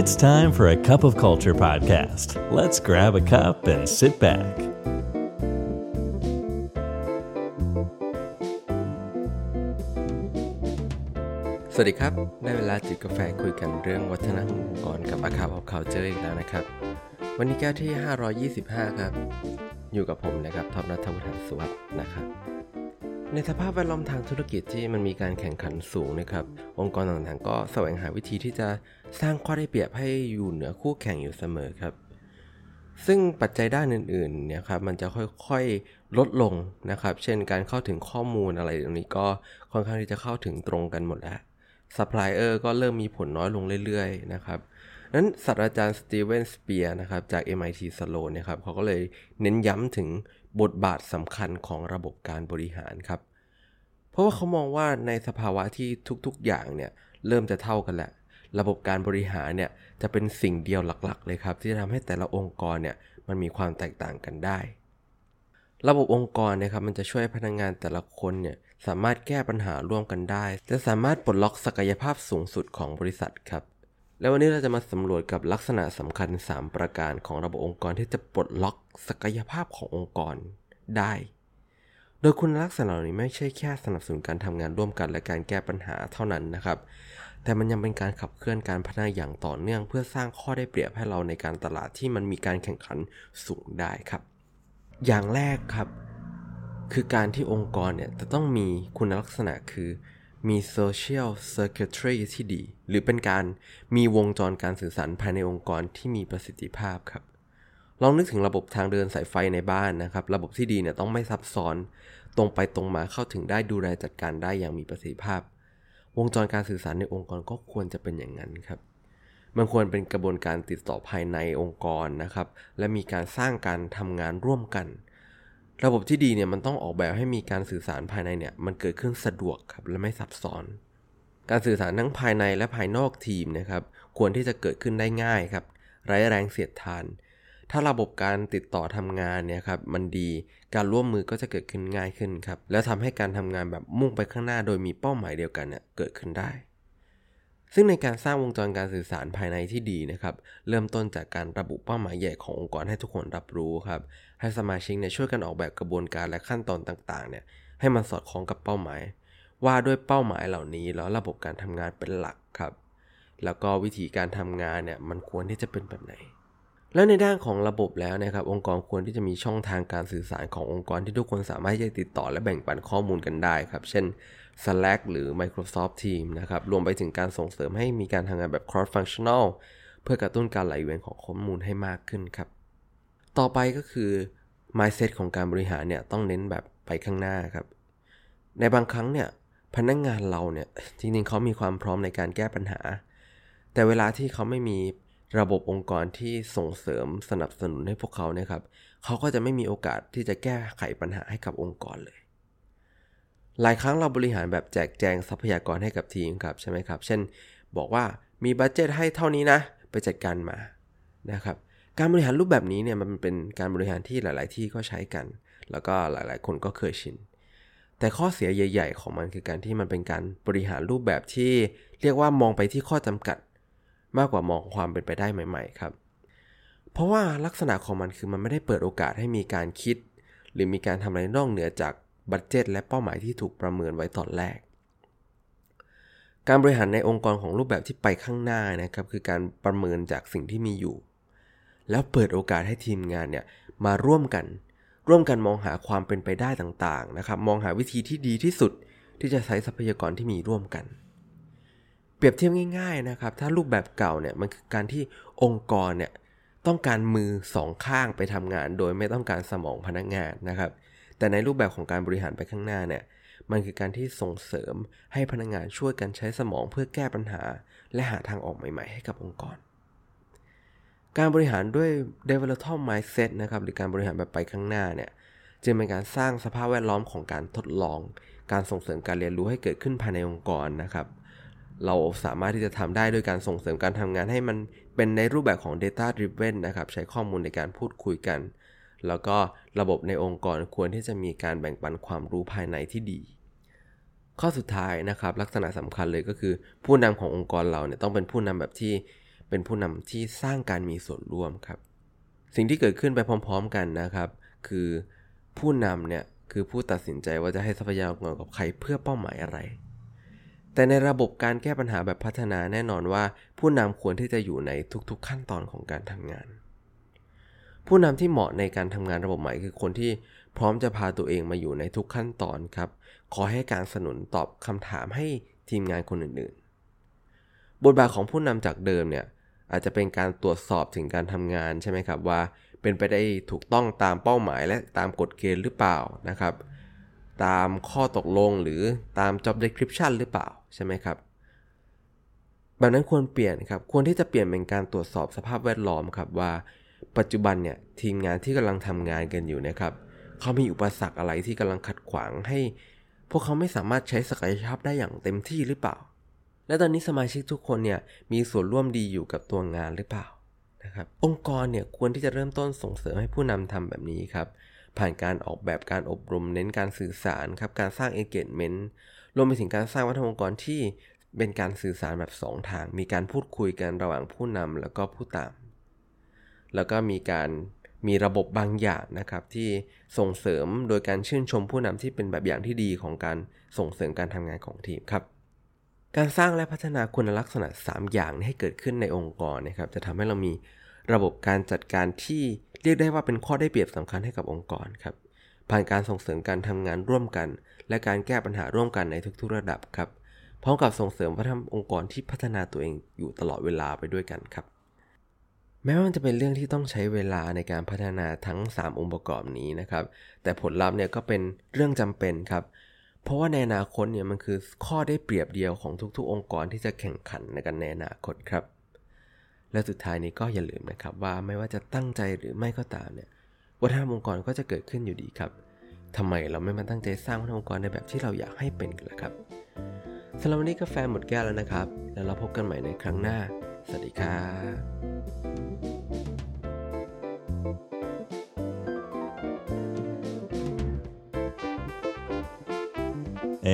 It's time for a cup of culture podcast. Let's grab a cup and sit back. สวัสดีครับ ได้เวลาจิบกาแฟคุยกันเรื่องวัฒนธรรมองค์กรกับอาคาของเขาเจออีกแล้วนะครับ วันนี้แก้วที่ 525 ครับ อยู่กับผมนะครับท็อปนัทวุฒิสุวัสด์นะครับ ในสภาพแวดล้อมทางธุรกิจที่มันมีการแข่งขันสูงนะครับ องค์กรต่างๆ ก็แสวงหาวิธีที่จะสร้างข้อได้เปรียบให้อยู่เหนือคู่แข่งอยู่เสมอครับ ซึ่งปัจจัยด้านอื่นๆเนี่ยครับมันจะค่อยๆลดลงนะครับ เช่นการเข้าถึงข้อมูลอะไรตรงนี้ก็ค่อนข้างที่จะเข้าถึงตรงกันหมดแล้วซัพพลายเออร์ก็เริ่มมีผลน้อยลงเรื่อยๆนะครับ นั้นศาสตราจารย์สตีเวนสเปียร์นะครับจาก MIT Sloan นะครับเขาก็เลยเน้นย้ำถึงบทบาทสำคัญของระบบการบริหารครับ เพราะว่าเขามองว่าในสภาวะที่ทุกๆอย่างเนี่ยเริ่มจะเท่ากันแหละ ระบบการบริหารเนี่ยจะเป็นสิ่งเดียวหลักๆ เลยครับ ที่จะทำให้แต่ละองค์กรเนี่ยมันมีความแตกต่างกันได้ ระบบองค์กรนะครับมันจะช่วยพนักงงานแต่ละคนเนี่ยสามารถแก้ปัญหาร่วมกันได้ และสามารถปลดล็อกศักยภาพสูงสุดของบริษัทครับ แล้ววันนี้เราจะมาสำรวจกับลักษณะสำคัญ 3 ประการของระบบองค์กรที่จะปลดล็อกศักยภาพขององค์กรได้ โดยคุณลักษณะเหล่านี้ไม่ใช่แค่สนับสนุนการทำงานร่วมกันและการแก้ปัญหาเท่านั้นนะครับ แต่มันยังเป็นการขับเคลื่อนการพัฒนาอย่างต่อเนื่อง เพื่อสร้างข้อได้เปรียบให้เราในการตลาดที่มันมีการแข่งขันสูงได้ครับ อย่างแรกครับ คือการที่องค์กรเนี่ยจะต้องมีคุณลักษณะคือ มี social circuitry ที่ดี หรือเป็นการมีวงจรการสื่อสารภายในองค์กรที่มีประสิทธิภาพครับ ลองนึกถึงระบบทางเดินสายไฟในบ้านนะครับ ระบบที่ดีเนี่ยต้องไม่ซับซ้อน ตรงไปตรงมาเข้าถึงได้ดูแลจัดการได้อย่างมีประสิทธิภาพ วงจรการสื่อสารในองค์กรก็ควรจะเป็นอย่างนั้นครับมันควรเป็นกระบวนการติดต่อภายในองค์กรนะครับ และมีการสร้างการทำงานร่วมกัน ระบบที่ดีเนี่ยมันต้องออกแบบให้มีการสื่อสารภายในเนี่ยมันเกิดขึ้นสะดวกครับและไม่ซับซ้อน การสื่อสารทั้งภายในและภายนอกทีมนะครับควรที่จะเกิดขึ้นได้ง่ายครับไร้แรงเสียดทาน ถ้าระบบการติดต่อทำงานเนี่ยครับมันดีการร่วมมือก็จะเกิดขึ้นง่ายขึ้นครับแล้วทำให้การทำงานแบบมุ่งไปข้างหน้าโดยมีเป้าหมายเดียวกันเนี่ยเกิดขึ้นได้ ซึ่งในการสร้างวงจรการสื่อสารภายในที่ดีนะครับ เริ่มต้นจากการระบุเป้าหมายใหญ่ขององค์กรให้ทุกคนรับรู้ครับ ให้สมาชิกเนี่ยช่วยกันออกแบบกระบวนการและขั้นตอนต่างๆเนี่ยให้มันสอดคล้องกับเป้าหมาย ว่าด้วยเป้าหมายเหล่านี้แล้วระบบการทำงานเป็นหลักครับ แล้วก็วิธีการทำงานเนี่ยมันควรที่จะเป็นแบบไหน และในด้านของระบบแล้วนะครับองค์กรควรที่จะมีช่องทางการสื่อสารขององค์กรที่ทุกคนสามารถจะติดต่อและแบ่งปันข้อมูลกันได้ครับ เช่น Slack หรือ Microsoft Teams นะครับรวมไปถึงการส่งเสริมให้มีการทำงานแบบ cross functional เพื่อกระตุ้นการไหลเวียนของข้อมูลให้มากขึ้นครับ ต่อไปก็คือ mindset ของการบริหารเนี่ยต้องเน้นแบบไปข้างหน้าครับ ในบางครั้งเนี่ยพนักงงานเราเนี่ยจริงๆเขามีความพร้อมในการแก้ปัญหา แต่เวลาที่เขาไม่มี ระบบองค์กรที่ส่งเสริมสนับสนุนให้พวกเขาเนี่ยครับเขาก็จะไม่มีโอกาสที่จะแก้ไขปัญหาให้กับองค์กรเลย หลายครั้งเราบริหารแบบแจกแจงทรัพยากรให้กับทีมครับใช่ไหมครับ เช่น บอกว่ามีบัตเจตให้เท่านี้นะ ไปจัดการมานะครับการบริหารรูปแบบนี้เนี่ยมันเป็นการบริหารที่หลาย ๆ ที่ก็ใช้กัน แล้วก็หลาย ๆ คนก็เคยชิน แต่ข้อเสียใหญ่ ๆ ของมันคือการที่มันเป็นการบริหารรูปแบบที่เรียกว่ามองไปที่ข้อจำกัด มากกว่ามองความเป็นไปได้ใหม่ ๆ ครับ เพราะว่าลักษณะของมันคือมันไม่ได้เปิดโอกาสให้มีการคิด หรือมีการทำอะไรนอกเหนือจากบัตเจตและเป้าหมายที่ถูกประเมินไว้ตอนแรก การบริหารในองค์กรของรูปแบบที่ไปข้างหน้านะครับคือการประเมินจากสิ่งที่มีอยู่ แล้วเปิดโอกาสให้ทีมงานเนี่ยมาร่วมกัน ร่วมกันมองหาความเป็นไปได้ต่างๆนะครับ มองหาวิธีที่ดีที่สุดที่จะใช้ทรัพยากรที่มีร่วมกัน เปรียบเทียบง่าย ๆนะครับ ถ้ารูปแบบเก่าเนี่ยมันคือการที่องค์กรเนี่ยต้องการมือสองข้างไปทำงาน โดยไม่ต้องการสมองพนักงานนะครับ แต่ในรูปแบบของการบริหารไปข้างหน้าเนี่ยมันคือการที่ส่งเสริมให้พนักงานช่วยกันใช้สมองเพื่อแก้ปัญหา และหาทางออกใหม่ๆ ให้กับองค์กร การบริหารด้วย development mindset นะครับหรือการบริหารแบบไปข้างหน้าเนี่ยจึงเป็นการสร้างสภาพแวดล้อมของการทดลอง การส่งเสริมการเรียนรู้ให้เกิดขึ้นภายในองค์กรนะครับ เราสามารถที่จะทำได้ด้วยการส่งเสริมการทำงานให้มันเป็นในรูปแบบของ data driven นะครับ ใช้ข้อมูลในการพูดคุยกัน แล้วก็ระบบในองค์กรควรที่จะมีการแบ่งปันความรู้ภายในที่ดี ข้อสุดท้ายนะครับ ลักษณะสำคัญเลยก็คือ ผู้นำขององค์กรเราเนี่ยต้องเป็นผู้นำแบบที่เป็นผู้นำที่สร้างการมีส่วนร่วมครับ สิ่งที่เกิดขึ้นไปพร้อม ๆ กันนะครับ คือผู้นำเนี่ยคือผู้ตัดสินใจว่าจะให้ทรัพยากรกับใครเพื่อเป้าหมายอะไร แต่ในระบบการแก้ปัญหาแบบพัฒนาแน่นอนว่า ผู้นำควรที่จะอยู่ในทุกๆ ขั้นตอนของการทำงาน ผู้นำที่เหมาะในการทำงานระบบใหม่คือคนที่พร้อมจะพาตัวเองมาอยู่ในทุกขั้นตอนครับ ขอให้การสนุนตอบคำถามให้ทีมงานคนอื่นๆ บทบาทของผู้นำจากเดิมเนี่ยอาจจะเป็นการตรวจสอบถึงการทำงานใช่ไหมครับว่า เป็นไปได้ถูกต้องตามเป้าหมายและตามกฎเกณฑ์หรือเปล่านะครับ ตามข้อตกลงหรือตาม job description หรือเปล่า ใช่ไหมครับ แบบนั้นควรเปลี่ยนครับ ควรที่จะเปลี่ยนเป็นการตรวจสอบสภาพแวดล้อมครับว่า ปัจจุบันเนี่ยทีมงานที่กำลังทำงานกันอยู่นะครับเขามีอุปสรรคอะไรที่กำลังขัดขวางให้ พวกเขาไม่สามารถใช้ศักยภาพได้อย่างเต็มที่หรือเปล่า และตอนนี้สมาชิกทุกคนเนี่ยมีส่วนร่วมดีอยู่กับตัวงานหรือเปล่านะครับองค์กรเนี่ยควรที่จะเริ่มต้นส่งเสริมให้ผู้นำทำแบบนี้ครับผ่านการออกแบบการอบรมเน้นการสื่อสารครับการสร้าง engagement รวมไปถึงการสร้างวัฒนธรรมองค์กรที่เป็นการสื่อสารแบบ2ทาง มีการพูดคุยกันระหว่างผู้นำแล้วก็ผู้ตาม แล้วก็มีการมีระบบบางอย่างนะครับที่ส่งเสริมโดยการชื่นชมผู้นำที่เป็นแบบอย่างที่ดีของการส่งเสริมการทำงานของทีมครับ การสร้างและพัฒนาคุณลักษณะ 3 อย่างให้เกิดขึ้นในองค์กรนะครับ จะทำให้เรามีระบบการจัดการที่เรียกได้ว่าเป็นข้อได้เปรียบสำคัญให้กับองค์กรครับผ่านการส่งเสริมการทำงานร่วมกัน และการแก้ปัญหาร่วมกันในทุกๆระดับครับ พร้อมกับส่งเสริมวัฒนธรรมองค์กรที่พัฒนาตัวเองอยู่ตลอดเวลาไปด้วยกันครับ แม้ว่ามันจะเป็นเรื่องที่ต้องใช้เวลาในการพัฒนาทั้ง 3 องค์ประกอบนี้นะครับ แต่ผลลัพธ์เนี่ยก็เป็นเรื่องจำเป็นครับ เพราะว่าในอนาคตเนี่ยมันคือข้อได้เปรียบเดียวของทุก ๆ องค์กรที่จะแข่งขันในกันในอนาคตครับ และสุดท้ายนี้ก็อย่าลืมนะครับว่าไม่ว่าจะตั้งใจหรือไม่ก็ตามเนี่ยวัฒนธรรมองค์กรก็จะเกิดขึ้นอยู่ดีครับ ทำไมเราไม่มาตั้งใจสร้างวัฒนธรรมองค์กรในแบบที่เราอยากให้เป็นกันล่ะครับสำหรับวันนี้กาแฟหมดแก้วแล้วนะครับ แล้วเราพบกันใหม่ในครั้งหน้า สวัสดีครับ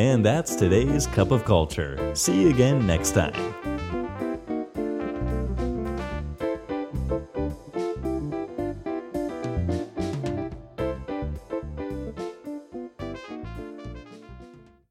And that's today's Cup of Culture. See you again next time.